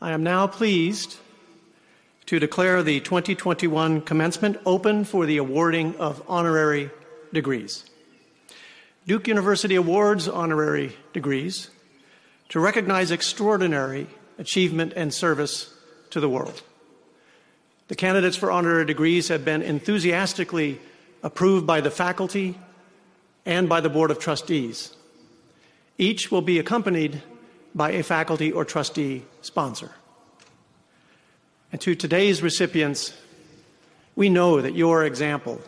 I am now pleased to declare the 2021 commencement open for the awarding of honorary degrees. Duke University awards honorary degrees to recognize extraordinary achievement and service to the world. The candidates for honorary degrees have been enthusiastically approved by the faculty and by the Board of Trustees. Each will be accompanied by a faculty or trustee sponsor. And to today's recipients, we know that your example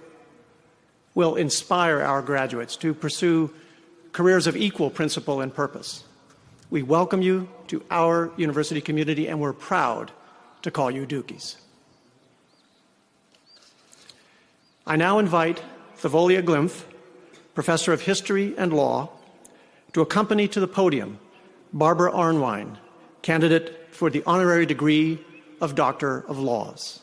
will inspire our graduates to pursue careers of equal principle and purpose. We welcome you to our university community and we're proud to call you Dukies. I now invite Thavolia Glymph, Professor of History and Law, to accompany to the podium Barbara Arnwine, candidate for the honorary degree of Doctor of Laws.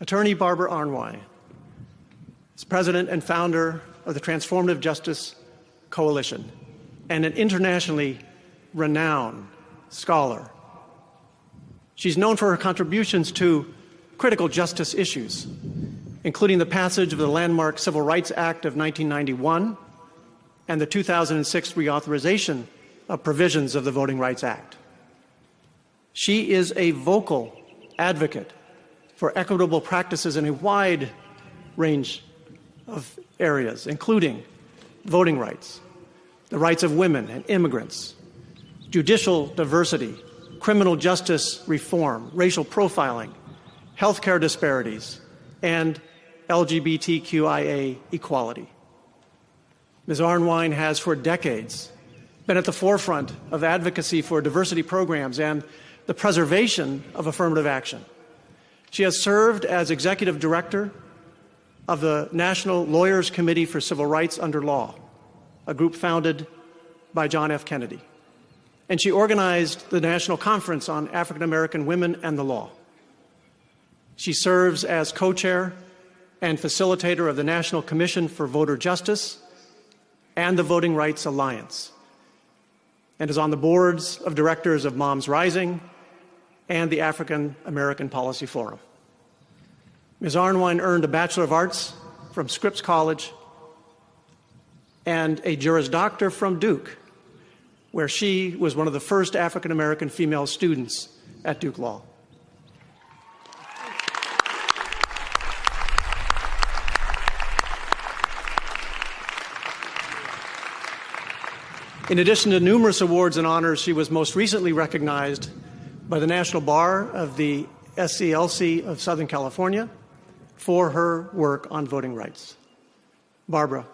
Attorney Barbara Arnwine is president and founder of the Transformative Justice Coalition and an internationally renowned scholar. She's known for her contributions to critical justice issues, including the passage of the landmark Civil Rights Act of 1991 and the 2006 reauthorization of provisions of the Voting Rights Act. She is a vocal advocate for equitable practices in a wide range of areas, including voting rights, the rights of women and immigrants, judicial diversity, criminal justice reform, racial profiling, healthcare disparities, and LGBTQIA equality. Ms. Arnwine has for decades been at the forefront of advocacy for diversity programs and the preservation of affirmative action. She has served as executive director of the National Lawyers Committee for Civil Rights Under Law, a group founded by John F. Kennedy. And she organized the National Conference on African American Women and the Law. She serves as co chair and facilitator of the National Commission for Voter Justice and the Voting Rights Alliance, and is on the boards of directors of Moms Rising and the African American Policy Forum. Ms. Arnwine earned a Bachelor of Arts from Scripps College and a Juris Doctor from Duke, where she was one of the first African American female students at Duke Law. In addition to numerous awards and honors, she was most recently recognized by the National Bar of the SCLC of Southern California for her work on voting rights. Barbara,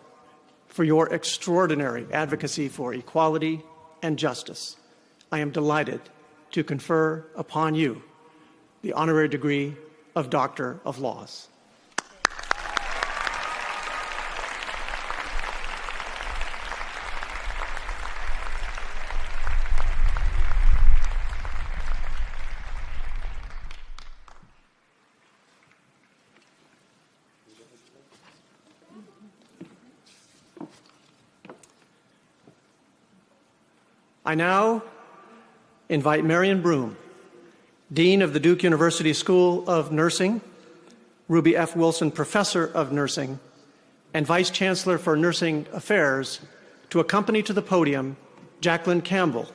for your extraordinary advocacy for equality and justice, I am delighted to confer upon you the honorary degree of Doctor of Laws. I now invite Marion Broome, Dean of the Duke University School of Nursing, Ruby F. Wilson Professor of Nursing, and Vice Chancellor for Nursing Affairs, to accompany to the podium Jacquelyn Campbell,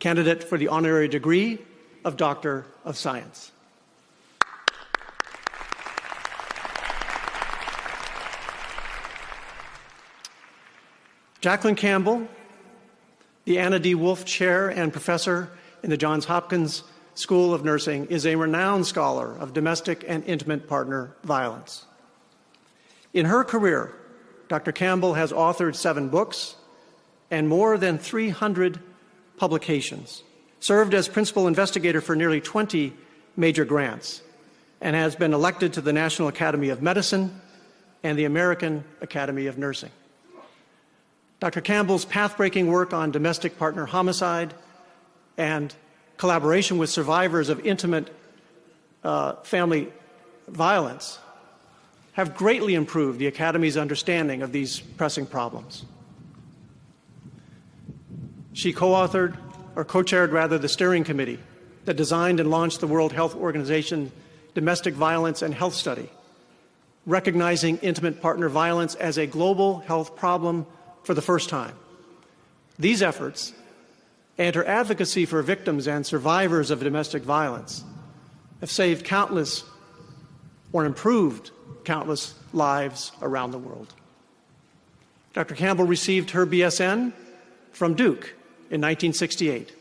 candidate for the honorary degree of Doctor of Science. Jacquelyn Campbell the Anna D. Wolf Chair and Professor in the Johns Hopkins School of Nursing is a renowned scholar of domestic and intimate partner violence. In her career, Dr. Campbell has authored seven books and more than 300 publications, served as principal investigator for nearly 20 major grants, and has been elected to the National Academy of Medicine and the American Academy of Nursing. Dr. Campbell's path-breaking work on domestic partner homicide and collaboration with survivors of intimate uh, family violence have greatly improved the Academy's understanding of these pressing problems. She co authored, or co chaired rather, the steering committee that designed and launched the World Health Organization Domestic Violence and Health Study, recognizing intimate partner violence as a global health problem for the first time. These efforts and her advocacy for victims and survivors of domestic violence have saved countless or improved countless lives around the world. Dr. Campbell received her BSN from Duke in 1968,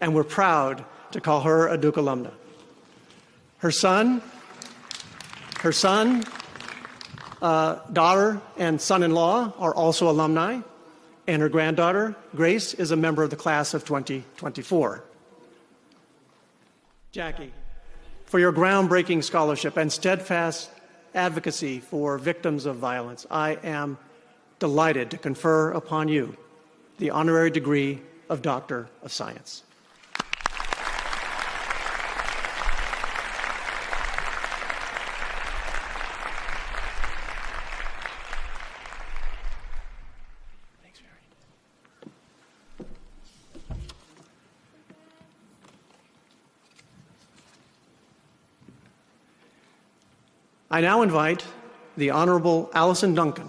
and we're proud to call her a Duke alumna. Her son, her son, uh, daughter, and son-in-law are also alumni, and her granddaughter, Grace, is a member of the class of 2024. Jackie, for your groundbreaking scholarship and steadfast advocacy for victims of violence, I am delighted to confer upon you the honorary degree of Doctor of Science. I now invite the Honorable Allyson Duncan,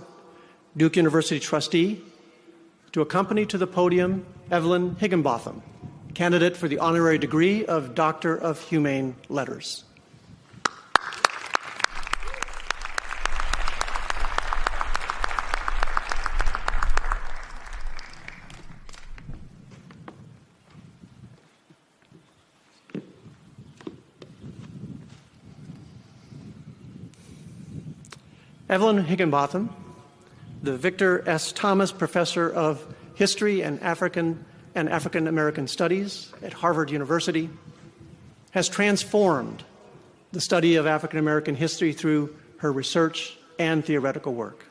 Duke University trustee, to accompany to the podium Evelyn Higginbotham, candidate for the honorary degree of Doctor of Humane Letters. Evelyn Higginbotham, the Victor S. Thomas Professor of History and African and African American Studies at Harvard University, has transformed the study of African American history through her research and theoretical work.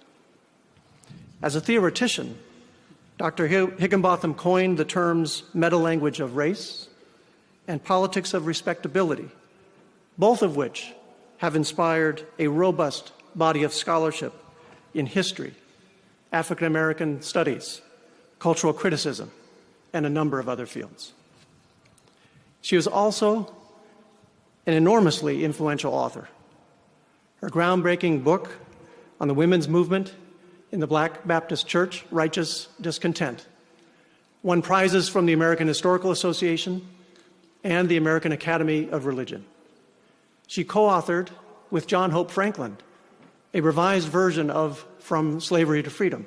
As a theoretician, Dr. Higginbotham coined the terms meta-language of race and politics of respectability, both of which have inspired a robust body of scholarship in history, African American studies, cultural criticism, and a number of other fields. She was also an enormously influential author. Her groundbreaking book on the women's movement in the Black Baptist Church, Righteous Discontent, won prizes from the American Historical Association and the American Academy of Religion. She co authored with John Hope Franklin a revised version of From Slavery to Freedom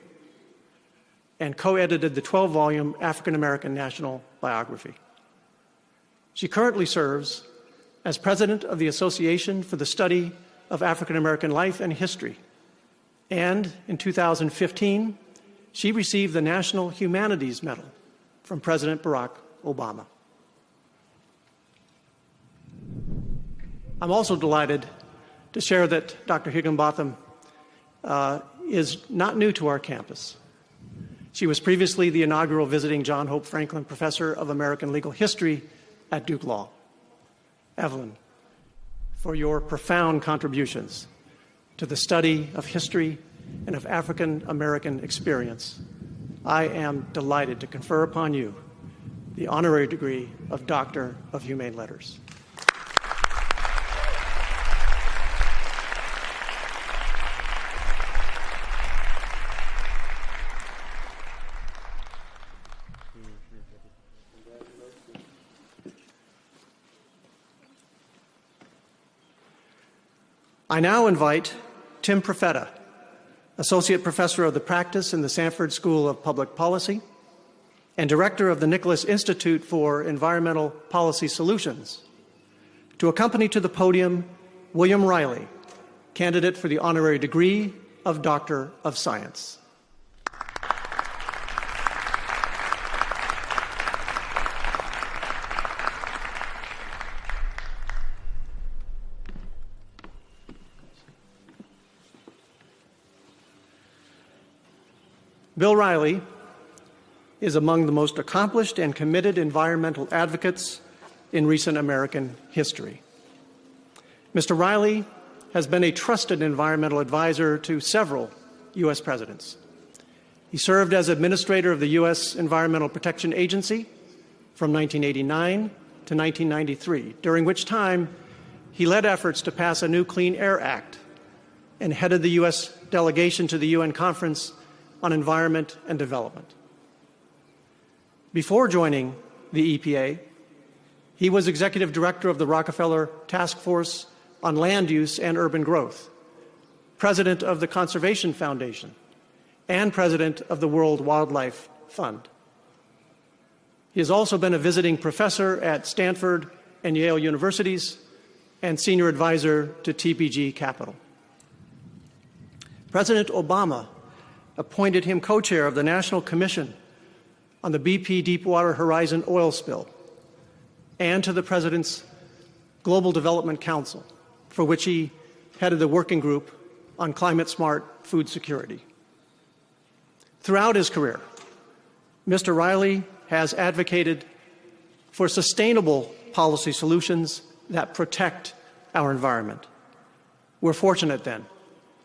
and co edited the 12 volume African American National Biography. She currently serves as president of the Association for the Study of African American Life and History. And in 2015, she received the National Humanities Medal from President Barack Obama. I'm also delighted to share that Dr. Higginbotham uh, is not new to our campus. She was previously the inaugural visiting John Hope Franklin Professor of American Legal History at Duke Law. Evelyn, for your profound contributions to the study of history and of African American experience, I am delighted to confer upon you the honorary degree of Doctor of Humane Letters. I now invite Tim Profeta, Associate Professor of the Practice in the Sanford School of Public Policy and Director of the Nicholas Institute for Environmental Policy Solutions, To accompany to the podium, William Reilly, candidate for the honorary degree of Doctor of Science. Bill Reilly is among the most accomplished and committed environmental advocates in recent American history. Mr. Reilly has been a trusted environmental advisor to several U.S. presidents. He served as administrator of the U.S. Environmental Protection Agency from 1989 to 1993, during which time he led efforts to pass a new Clean Air Act and headed the U.S. delegation to the UN Conference on Environment and Development. Before joining the EPA, he was executive director of the Rockefeller Task Force on Land Use and Urban Growth, president of the Conservation Foundation, and president of the World Wildlife Fund. He has also been a visiting professor at Stanford and Yale universities and senior advisor to TPG Capital. President Obama appointed him co chair of the National Commission on the BP Deepwater Horizon oil spill and to the President's Global Development Council, for which he headed the working group on climate smart food security. Throughout his career, Mr. Reilly has advocated for sustainable policy solutions that protect our environment. We're fortunate then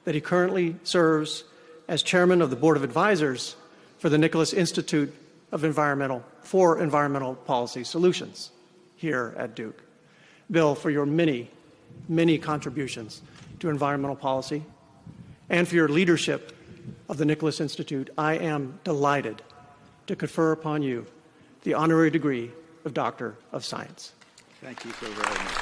that he currently serves as chairman of the board of advisors for the Nicholas Institute of Environmental for Environmental Policy Solutions here at Duke. Bill, for your many, many contributions to environmental policy and for your leadership of the Nicholas Institute, I am delighted to confer upon you the honorary degree of Doctor of Science. Thank you so very much.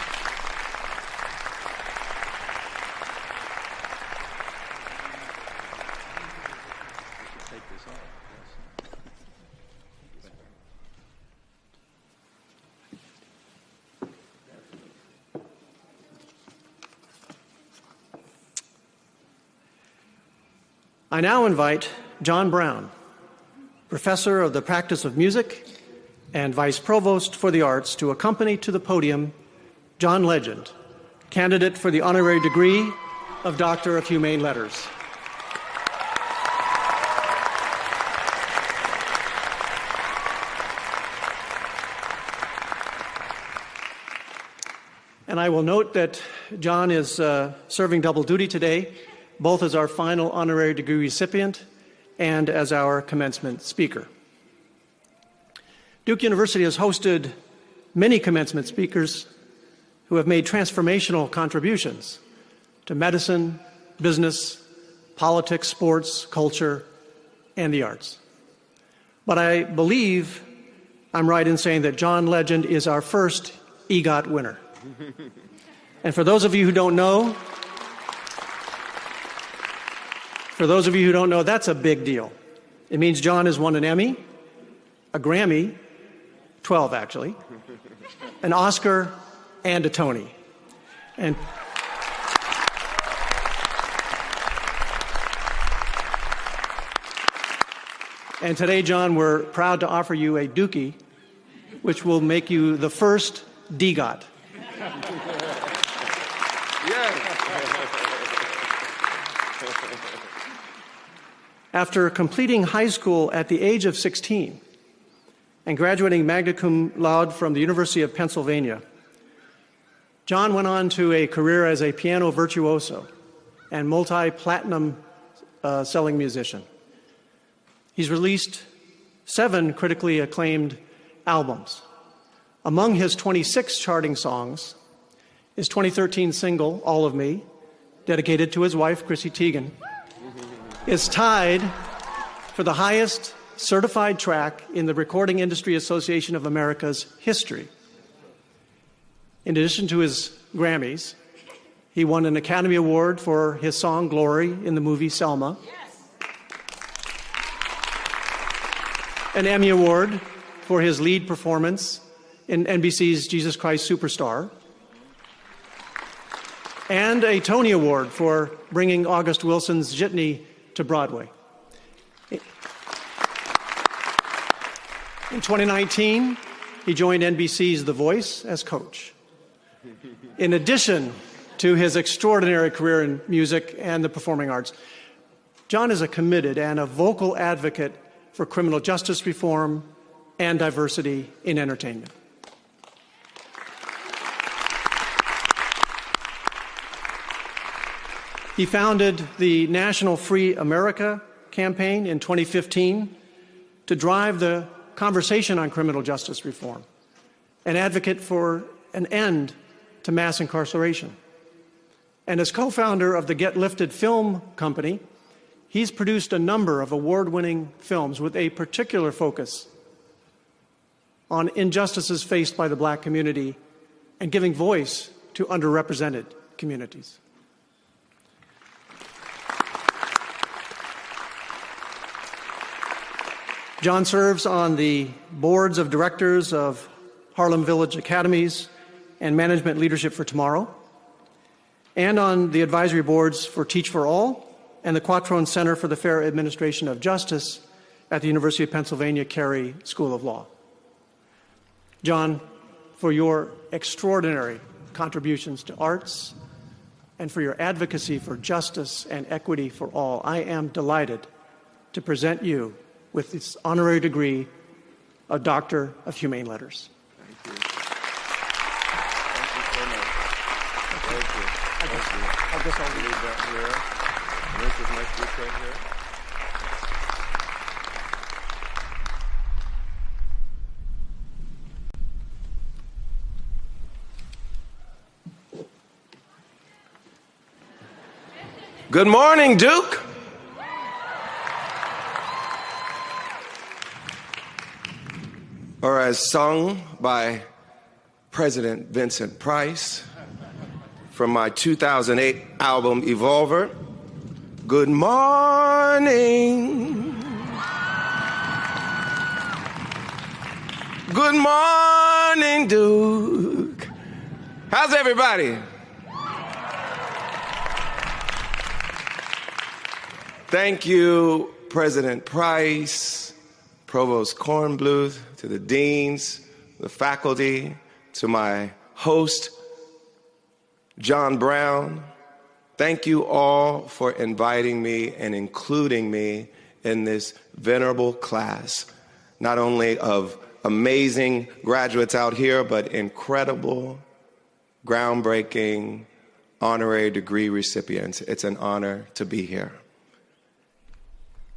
Take this off. I now invite John Brown, professor of the practice of music and vice provost for the arts, to accompany to the podium John Legend, candidate for the honorary degree of Doctor of Humane Letters. And I will note that John is uh, serving double duty today, both as our final honorary degree recipient and as our commencement speaker. Duke University has hosted many commencement speakers who have made transformational contributions to medicine, business, politics, sports, culture, and the arts. But I believe I'm right in saying that John Legend is our first EGOT winner. And for those of you who don't know, for those of you who don't know, that's a big deal. It means John has won an Emmy, a Grammy, 12 actually, an Oscar, and a Tony. And And today, John, we're proud to offer you a Dookie, which will make you the first DGOT. After completing high school at the age of 16 and graduating magna cum laude from the University of Pennsylvania, John went on to a career as a piano virtuoso and multi platinum uh, selling musician. He's released seven critically acclaimed albums. Among his 26 charting songs, his 2013 single, All of Me, dedicated to his wife, Chrissy Teigen, is tied for the highest certified track in the Recording Industry Association of America's history. In addition to his Grammys, he won an Academy Award for his song Glory in the movie Selma, an Emmy Award for his lead performance in NBC's Jesus Christ Superstar, and a Tony Award for bringing August Wilson's Jitney to Broadway. In 2019, he joined NBC's The Voice as coach. In addition to his extraordinary career in music and the performing arts, John is a committed and a vocal advocate for criminal justice reform and diversity in entertainment. He founded the National Free America campaign in 2015 to drive the conversation on criminal justice reform, an advocate for an end to mass incarceration. And as co founder of the Get Lifted Film Company, he's produced a number of award winning films with a particular focus on injustices faced by the black community and giving voice to underrepresented communities. John serves on the boards of directors of Harlem Village Academies and Management Leadership for Tomorrow, and on the advisory boards for Teach for All and the Quattrone Center for the Fair Administration of Justice at the University of Pennsylvania Carey School of Law. John, for your extraordinary contributions to arts and for your advocacy for justice and equity for all, I am delighted to present you with this honorary degree of Doctor of Humane Letters. Thank you. Thank you so much. Thank you. Thank you. I guess I'll Leave that here. This is speech right here. Good morning, Duke. Or as sung by President Vincent Price from my 2008 album Evolver. Good morning. Good morning, Duke. How's everybody? Thank you, President Price, Provost Kornbluth, to the deans, the faculty, to my host, John Brown. Thank you all for inviting me and including me in this venerable class, not only of amazing graduates out here, but incredible, groundbreaking honorary degree recipients. It's an honor to be here.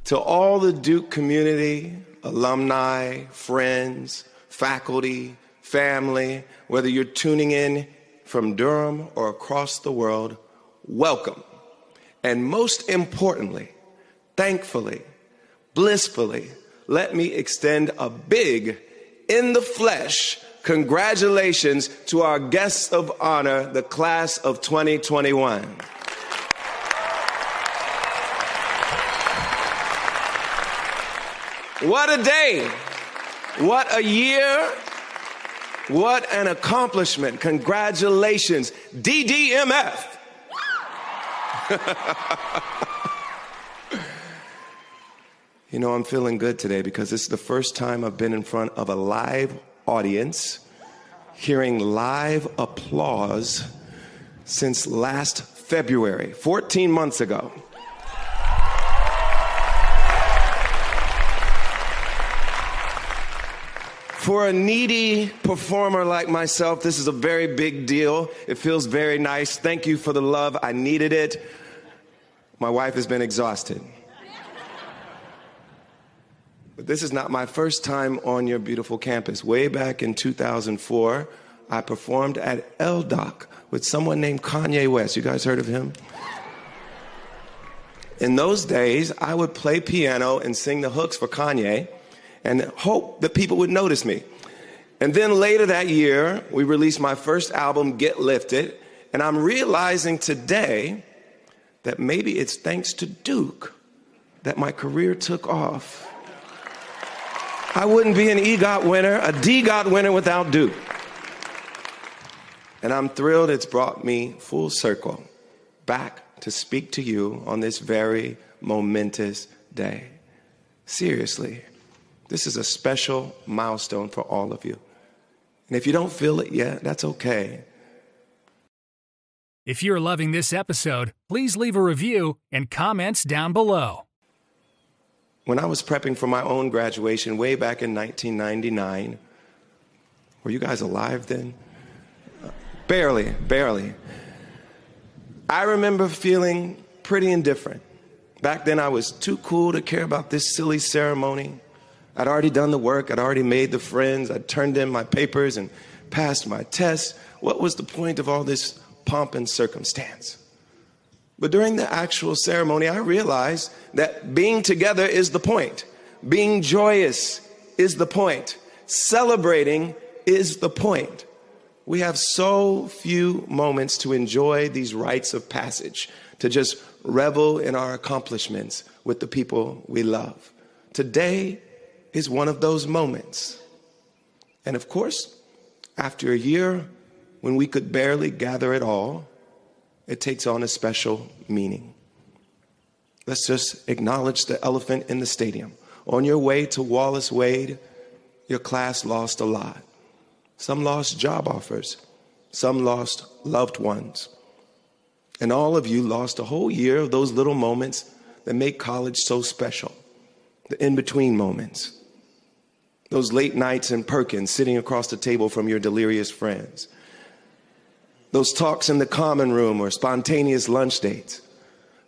To all the Duke community, alumni, friends, faculty, family, whether you're tuning in from Durham or across the world, welcome. And most importantly, thankfully, blissfully, let me extend a big, in the flesh, congratulations to our guests of honor, the class of 2021. What a day! What a year! What an accomplishment. Congratulations, DDMF. you know, I'm feeling good today because this is the first time I've been in front of a live audience, hearing live applause since last February, 14 months ago. For a needy performer like myself, this is a very big deal. It feels very nice. Thank you for the love. I needed it. My wife has been exhausted. But this is not my first time on your beautiful campus. Way back in 2004, I performed at LDOC with someone named Kanye West. You guys heard of him? In those days, I would play piano and sing the hooks for Kanye and hope that people would notice me. And then later that year, we released my first album, Get Lifted, and I'm realizing today that maybe it's thanks to Duke that my career took off. I wouldn't be an EGOT winner, a DGOT winner without Duke. And I'm thrilled it's brought me full circle back to speak to you on this very momentous day. Seriously, this is a special milestone for all of you. And if you don't feel it yet, that's okay. If you're loving this episode, please leave a review and comments down below. When I was prepping for my own graduation way back in 1999, were you guys alive then? Barely, barely. I remember feeling pretty indifferent. Back then, I was too cool to care about this silly ceremony. I'd already done the work, I'd already made the friends, I'd turned in my papers and passed my tests. What was the point of all this pomp and circumstance? But during the actual ceremony, I realized that being together is the point, being joyous is the point, celebrating is the point. We have so few moments to enjoy these rites of passage, to just revel in our accomplishments with the people we love. Today is one of those moments. And of course, after a year when we could barely gather at all, it takes on a special meaning. Let's just acknowledge the elephant in the stadium. On your way to Wallace Wade, your class lost a lot. Some lost job offers, some lost loved ones. And all of you lost a whole year of those little moments that make college so special the in between moments. Those late nights in Perkins sitting across the table from your delirious friends. Those talks in the common room or spontaneous lunch dates.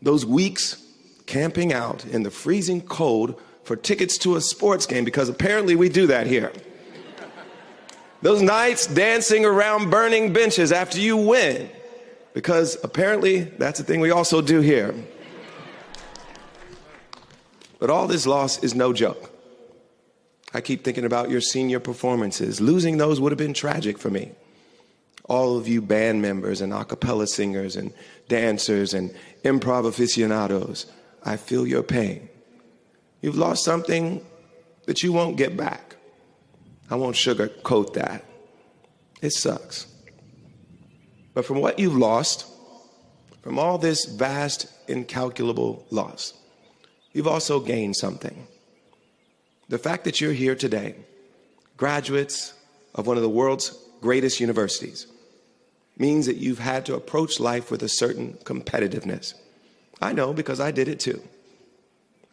Those weeks camping out in the freezing cold for tickets to a sports game because apparently we do that here. Those nights dancing around burning benches after you win because apparently that's a thing we also do here. But all this loss is no joke. I keep thinking about your senior performances. Losing those would have been tragic for me. All of you band members and a cappella singers and dancers and improv aficionados, I feel your pain. You've lost something that you won't get back. I won't sugarcoat that. It sucks. But from what you've lost, from all this vast, incalculable loss, you've also gained something. The fact that you're here today, graduates of one of the world's greatest universities, means that you've had to approach life with a certain competitiveness. I know because I did it too.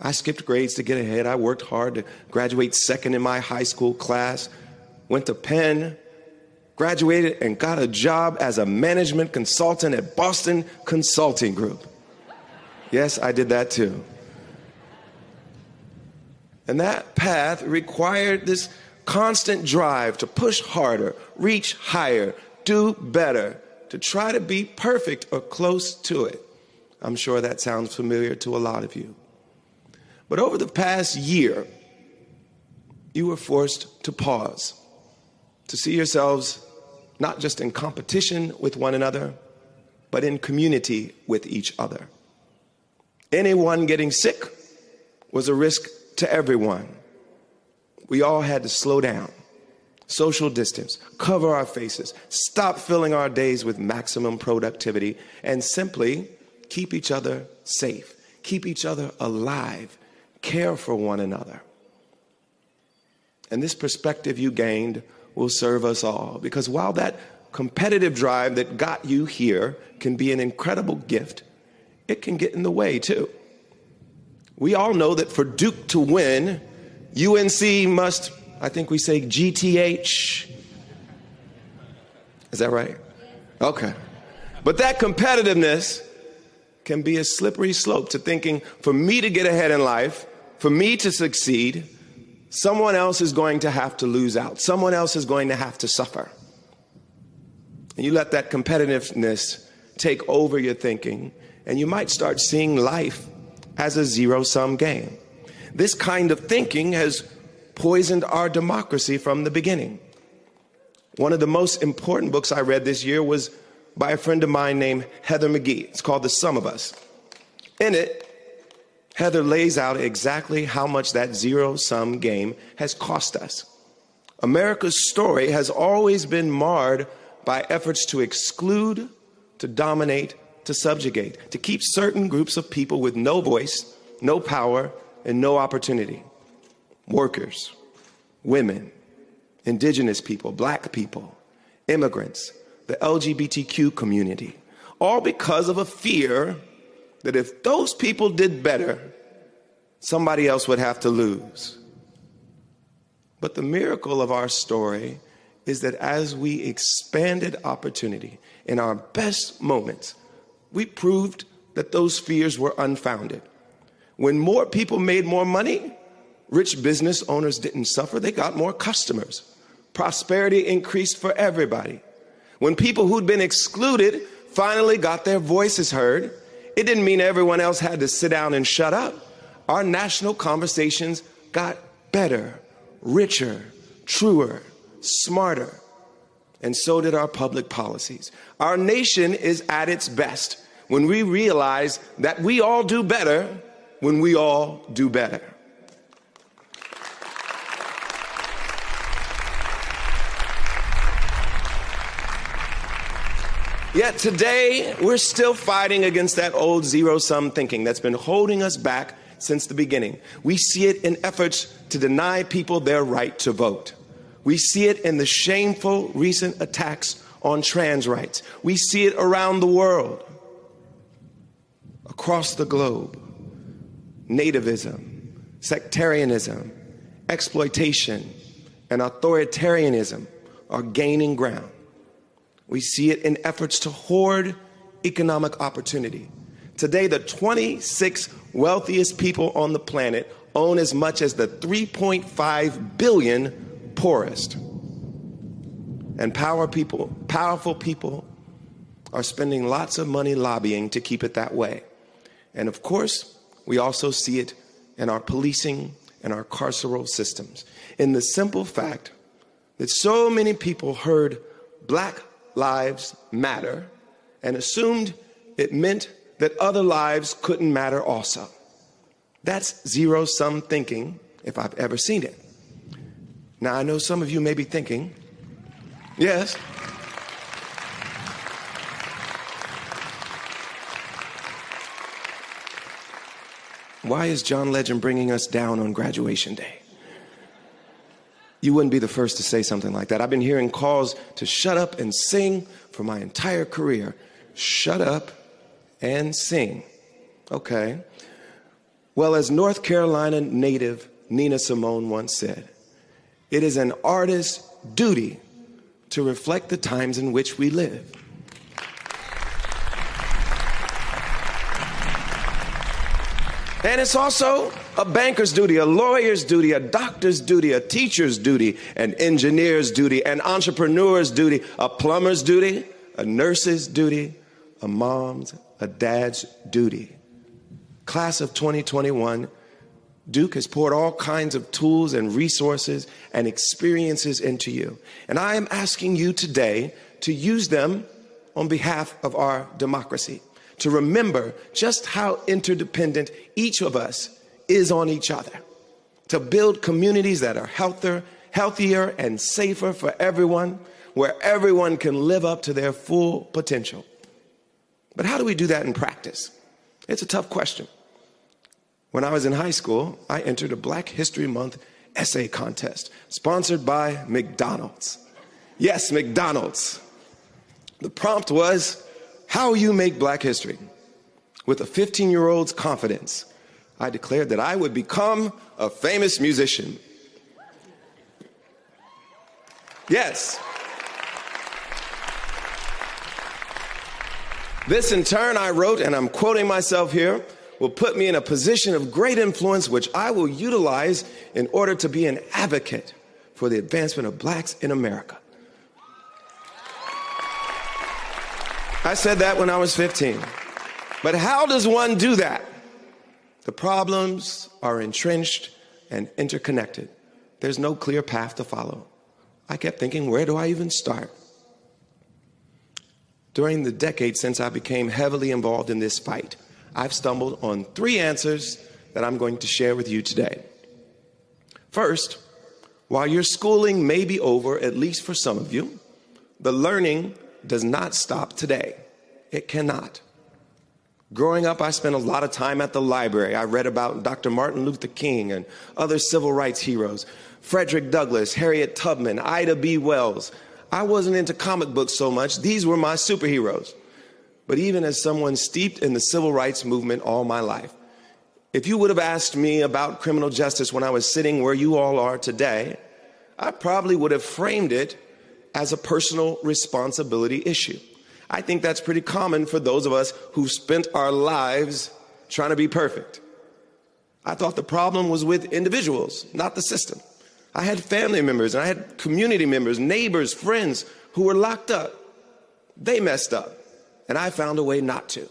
I skipped grades to get ahead. I worked hard to graduate second in my high school class, went to Penn, graduated, and got a job as a management consultant at Boston Consulting Group. Yes, I did that too. And that path required this constant drive to push harder, reach higher, do better, to try to be perfect or close to it. I'm sure that sounds familiar to a lot of you. But over the past year, you were forced to pause, to see yourselves not just in competition with one another, but in community with each other. Anyone getting sick was a risk to everyone. We all had to slow down, social distance, cover our faces, stop filling our days with maximum productivity, and simply keep each other safe, keep each other alive, care for one another. And this perspective you gained will serve us all because while that competitive drive that got you here can be an incredible gift, it can get in the way too. We all know that for Duke to win, UNC must, I think we say GTH. Is that right? Okay. But that competitiveness can be a slippery slope to thinking for me to get ahead in life, for me to succeed, someone else is going to have to lose out. Someone else is going to have to suffer. And you let that competitiveness take over your thinking, and you might start seeing life as a zero sum game. This kind of thinking has poisoned our democracy from the beginning. One of the most important books I read this year was by a friend of mine named Heather McGhee. It's called The Sum of Us. In it, Heather lays out exactly how much that zero sum game has cost us. America's story has always been marred by efforts to exclude, to dominate, to subjugate, to keep certain groups of people with no voice, no power, and no opportunity. Workers, women, indigenous people, black people, immigrants, the LGBTQ community, all because of a fear that if those people did better, somebody else would have to lose. But the miracle of our story is that as we expanded opportunity in our best moments, we proved that those fears were unfounded. When more people made more money, rich business owners didn't suffer, they got more customers. Prosperity increased for everybody. When people who'd been excluded finally got their voices heard, it didn't mean everyone else had to sit down and shut up. Our national conversations got better, richer, truer, smarter. And so did our public policies. Our nation is at its best when we realize that we all do better when we all do better. Yet today, we're still fighting against that old zero sum thinking that's been holding us back since the beginning. We see it in efforts to deny people their right to vote. We see it in the shameful recent attacks on trans rights. We see it around the world, across the globe. Nativism, sectarianism, exploitation, and authoritarianism are gaining ground. We see it in efforts to hoard economic opportunity. Today, the 26 wealthiest people on the planet own as much as the 3.5 billion poorest. And power people, powerful people are spending lots of money lobbying to keep it that way. And of course, we also see it in our policing and our carceral systems. In the simple fact that so many people heard black lives matter and assumed it meant that other lives couldn't matter also. That's zero sum thinking if I've ever seen it. Now, I know some of you may be thinking, yes. Why is John Legend bringing us down on graduation day? You wouldn't be the first to say something like that. I've been hearing calls to shut up and sing for my entire career. Shut up and sing. Okay. Well, as North Carolina native Nina Simone once said, it is an artist's duty to reflect the times in which we live. And it's also a banker's duty, a lawyer's duty, a doctor's duty, a teacher's duty, an engineer's duty, an entrepreneur's duty, a plumber's duty, a nurse's duty, a mom's, a dad's duty. Class of 2021, Duke has poured all kinds of tools and resources and experiences into you. And I am asking you today to use them on behalf of our democracy to remember just how interdependent each of us is on each other, to build communities that are healthier, healthier and safer for everyone, where everyone can live up to their full potential. But how do we do that in practice? It's a tough question. When I was in high school, I entered a Black History Month essay contest sponsored by McDonald's. Yes, McDonald's. The prompt was how you make black history. With a 15 year old's confidence, I declared that I would become a famous musician. Yes. This, in turn, I wrote, and I'm quoting myself here, will put me in a position of great influence, which I will utilize in order to be an advocate for the advancement of blacks in America. I said that when I was 15. But how does one do that? The problems are entrenched and interconnected. There's no clear path to follow. I kept thinking, where do I even start? During the decade since I became heavily involved in this fight, I've stumbled on three answers that I'm going to share with you today. First, while your schooling may be over, at least for some of you, The learning does not stop today. It cannot. Growing up, I spent a lot of time at the library. I read about Dr. Martin Luther King and other civil rights heroes Frederick Douglass, Harriet Tubman, Ida B. Wells. I wasn't into comic books so much, these were my superheroes. But even as someone steeped in the civil rights movement all my life, if you would have asked me about criminal justice when I was sitting where you all are today, I probably would have framed it as a personal responsibility issue. I think that's pretty common for those of us who've spent our lives trying to be perfect. I thought the problem was with individuals, not the system. I had family members and I had community members, neighbors, friends who were locked up. They messed up, and I found a way not to.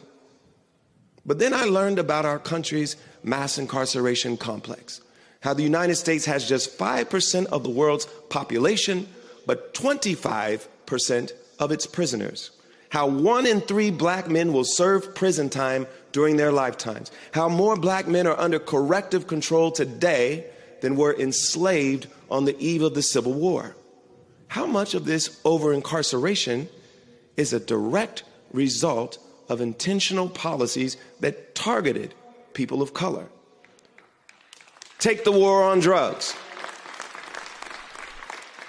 But then I learned about our country's mass incarceration complex, how the United States has just 5% of the world's population, but 25% of its prisoners how one in three black men will serve prison time during their lifetimes, how more black men are under corrective control today than were enslaved on the eve of the Civil War. How much of this over incarceration is a direct result of intentional policies that targeted people of color? Take the war on drugs.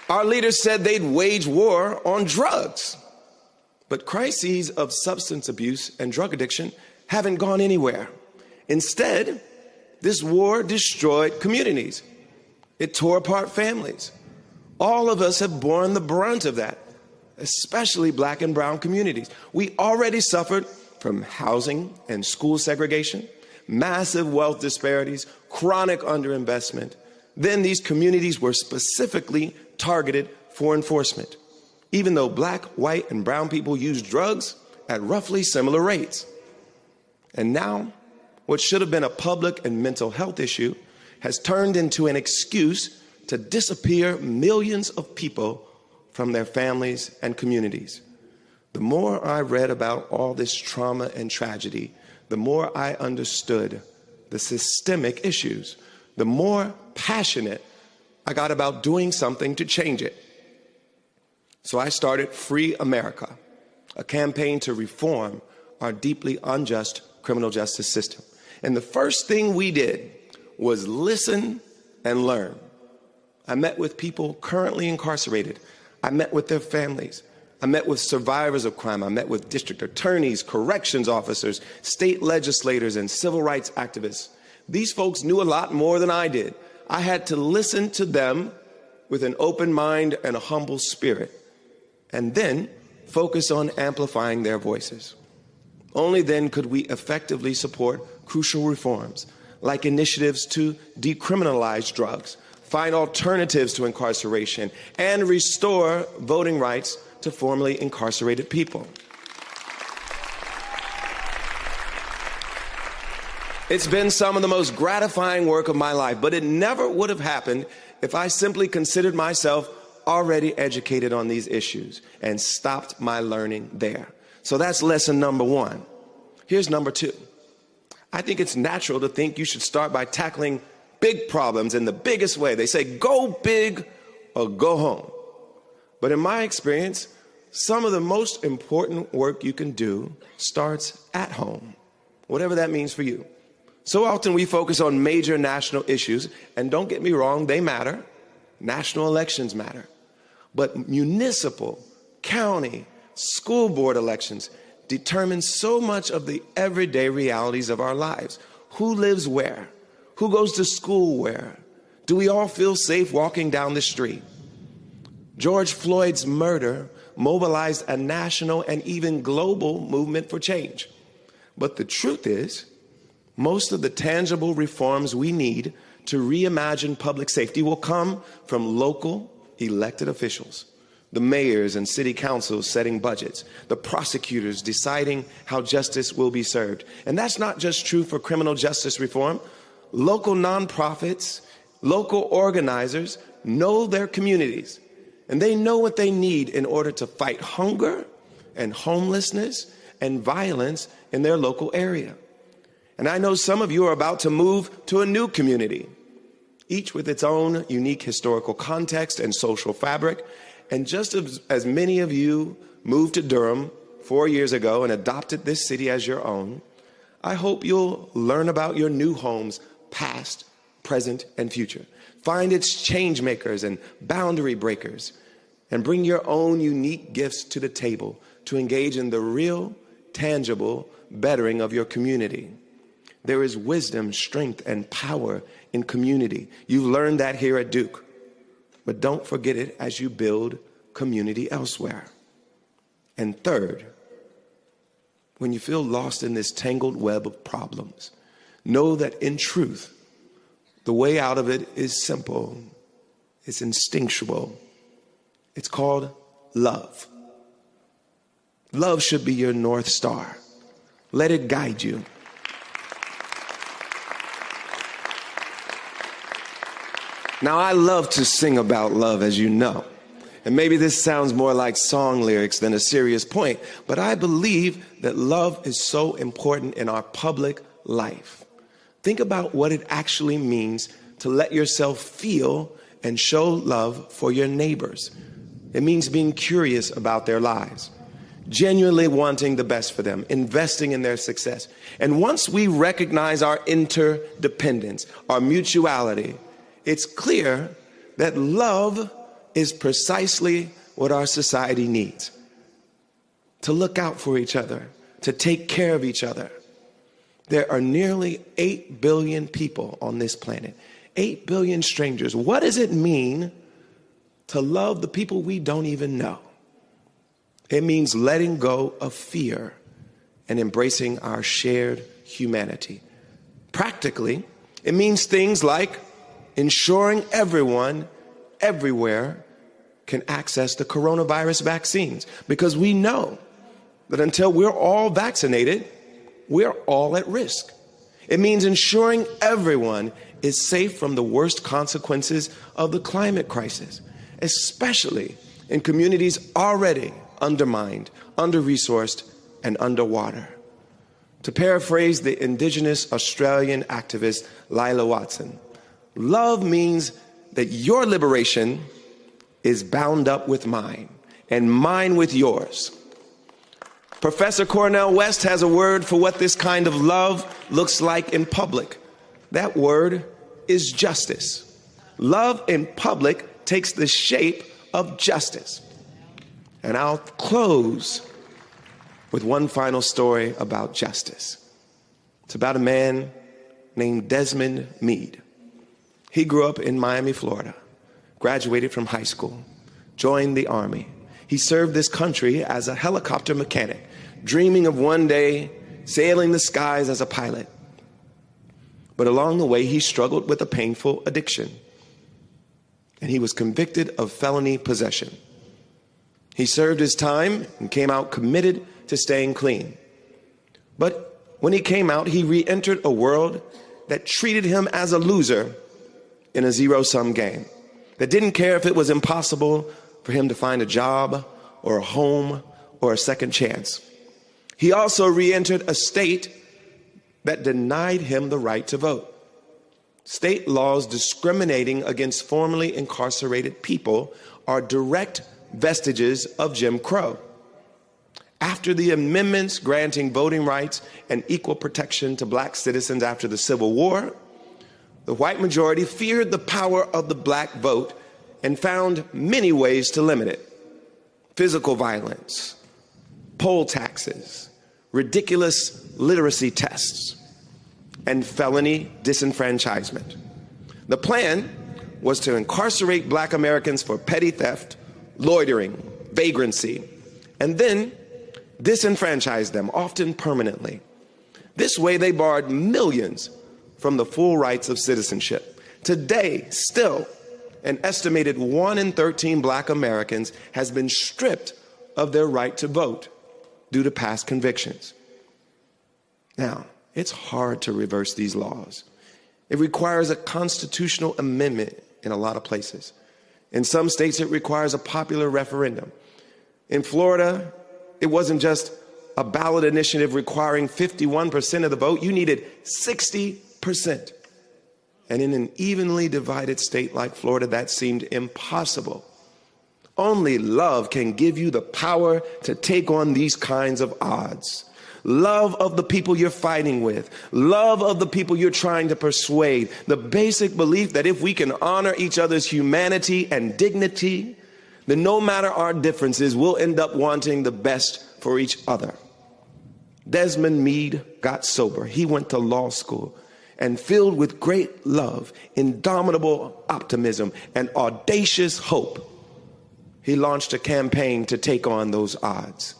Our leaders said they'd wage war on drugs. But crises of substance abuse and drug addiction haven't gone anywhere. Instead, this war destroyed communities. It tore apart families. All of us have borne the brunt of that, especially black and brown communities. We already suffered from housing and school segregation, massive wealth disparities, chronic underinvestment. Then these communities were specifically targeted for enforcement even though black, white, and brown people use drugs at roughly similar rates. And now, what should have been a public and mental health issue has turned into an excuse to disappear millions of people from their families and communities. The more I read about all this trauma and tragedy, the more I understood the systemic issues, the more passionate I got about doing something to change it. So I started Free America, a campaign to reform our deeply unjust criminal justice system. And the first thing we did was listen and learn. I met with people currently incarcerated. I met with their families. I met with survivors of crime. I met with district attorneys, corrections officers, state legislators, and civil rights activists. These folks knew a lot more than I did. I had to listen to them with an open mind and a humble spirit and then focus on amplifying their voices. Only then could we effectively support crucial reforms like initiatives to decriminalize drugs, find alternatives to incarceration, and restore voting rights to formerly incarcerated people. It's been some of the most gratifying work of my life, but it never would have happened if I simply considered myself already educated on these issues and stopped my learning there. So that's lesson number one. Here's number two. I think it's natural to think you should start by tackling big problems in the biggest way. They say go big or go home. But in my experience, some of the most important work you can do starts at home, whatever that means for you. So often we focus on major national issues, and don't get me wrong, they matter. National elections matter. But municipal, county, school board elections determine so much of the everyday realities of our lives. Who lives where? Who goes to school where? Do we all feel safe walking down the street? George Floyd's murder mobilized a national and even global movement for change. But the truth is, most of the tangible reforms we need to reimagine public safety will come from local elected officials, the mayors and city councils setting budgets, the prosecutors deciding how justice will be served. And that's not just true for criminal justice reform. Local nonprofits, local organizers know their communities and they know what they need in order to fight hunger and homelessness and violence in their local area. And I know some of you are about to move to a new community each with its own unique historical context and social fabric. And just as, as many of you moved to Durham four years ago and adopted this city as your own, I hope you'll learn about your new home's past, present, and future. Find its change makers and boundary breakers, and bring your own unique gifts to the table to engage in the real, tangible bettering of your community. There is wisdom, strength, and power in community. You've learned that here at Duke. But don't forget it as you build community elsewhere. And third, when you feel lost in this tangled web of problems, know that in truth, the way out of it is simple, it's instinctual. It's called love. Love should be your North Star. Let it guide you. Now, I love to sing about love, as you know. And maybe this sounds more like song lyrics than a serious point, but I believe that love is so important in our public life. Think about what it actually means to let yourself feel and show love for your neighbors. It means being curious about their lives, genuinely wanting the best for them, investing in their success. And once we recognize our interdependence, our mutuality, it's clear that love is precisely what our society needs to look out for each other, to take care of each other. There are nearly 8 billion people on this planet, 8 billion strangers. What does it mean to love the people we don't even know? It means letting go of fear and embracing our shared humanity. Practically, it means things like ensuring everyone, everywhere, can access the coronavirus vaccines. Because we know that until we're all vaccinated, we're all at risk. It means ensuring everyone is safe from the worst consequences of the climate crisis, especially in communities already undermined, under resourced, and underwater. To paraphrase the indigenous Australian activist Lilla Watson, Love means that your liberation is bound up with mine and mine with yours. Professor Cornel West has a word for what this kind of love looks like in public. That word is justice. Love in public takes the shape of justice. And I'll close with one final story about justice. It's about a man named Desmond Meade. He grew up in Miami, Florida, graduated from high school, joined the Army. He served this country as a helicopter mechanic, dreaming of one day sailing the skies as a pilot. But along the way, he struggled with a painful addiction. And he was convicted of felony possession. He served his time and came out committed to staying clean. But when he came out, he re entered a world that treated him as a loser in a zero sum game, that didn't care if it was impossible for him to find a job or a home or a second chance. He also re entered a state that denied him the right to vote. State laws discriminating against formerly incarcerated people are direct vestiges of Jim Crow. After the amendments granting voting rights and equal protection to black citizens after the Civil War, the white majority feared the power of the black vote and found many ways to limit it physical violence, poll taxes, ridiculous literacy tests, and felony disenfranchisement. The plan was to incarcerate black Americans for petty theft, loitering, vagrancy, and then disenfranchise them, often permanently. This way, they barred millions from the full rights of citizenship. Today, still, an estimated 1 in 13 black Americans has been stripped of their right to vote due to past convictions. Now, it's hard to reverse these laws. It requires a constitutional amendment in a lot of places. In some states, it requires a popular referendum. In Florida, it wasn't just a ballot initiative requiring 51% of the vote, you needed 60 percent And in an evenly divided state like Florida, that seemed impossible. Only love can give you the power to take on these kinds of odds. Love of the people you're fighting with, love of the people you're trying to persuade, the basic belief that if we can honor each other's humanity and dignity, then no matter our differences, we'll end up wanting the best for each other. Desmond Meade got sober. He went to law school and filled with great love, indomitable optimism, and audacious hope, he launched a campaign to take on those odds.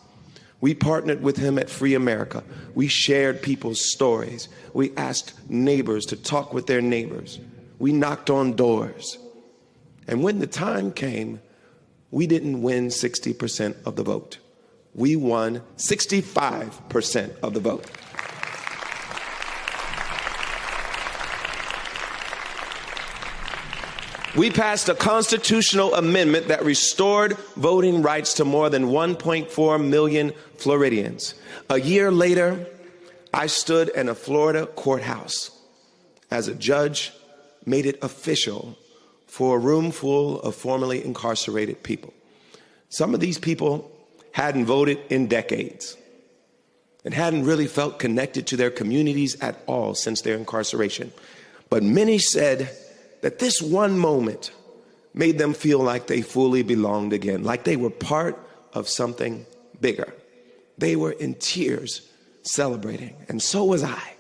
We partnered with him at Free America. We shared people's stories. We asked neighbors to talk with their neighbors. We knocked on doors. And when the time came, we didn't win 60% of the vote. We won 65% of the vote. We passed a constitutional amendment that restored voting rights to more than 1.4 million Floridians. A year later, I stood in a Florida courthouse as a judge made it official for a room full of formerly incarcerated people. Some of these people hadn't voted in decades and hadn't really felt connected to their communities at all since their incarceration. But many said, that this one moment made them feel like they fully belonged again, like they were part of something bigger. They were in tears celebrating, and so was I.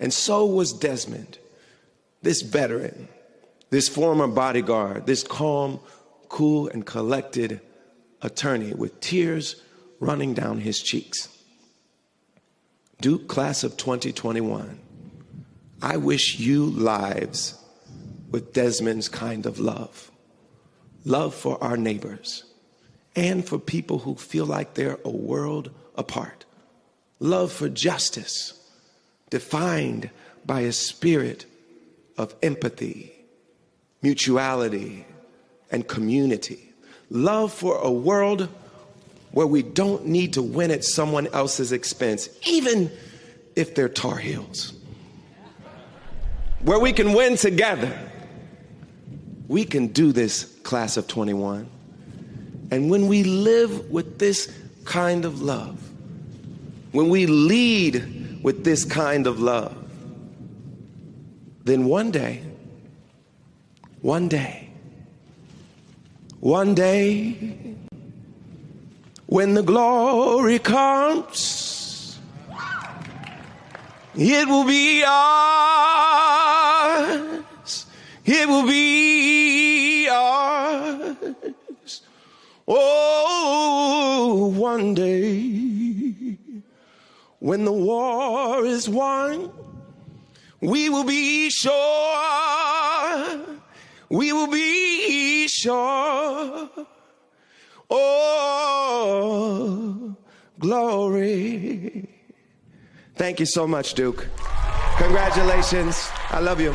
And so was Desmond, this veteran, this former bodyguard, this calm, cool, and collected attorney with tears running down his cheeks. Duke class of 2021, I wish you lives with Desmond's kind of love. Love for our neighbors and for people who feel like they're a world apart, love for justice defined by a spirit of empathy, mutuality, and community, love for a world where we don't need to win at someone else's expense, even if they're Tar Heels, where we can win together we can do this, class of 21. And when we live with this kind of love, when we lead with this kind of love, then one day, one day, one day, when the glory comes, it will be ours. It will be ours. Oh, one day when the war is won, we will be sure. We will be sure. Oh, glory. Thank you so much, Duke. Congratulations. I love you.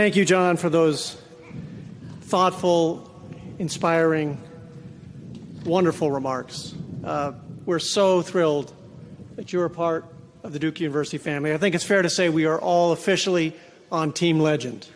Thank you, John, for those thoughtful, inspiring, wonderful remarks. Uh, we're so thrilled that you're a part of the Duke University family. I think it's fair to say we are all officially on Team Legend.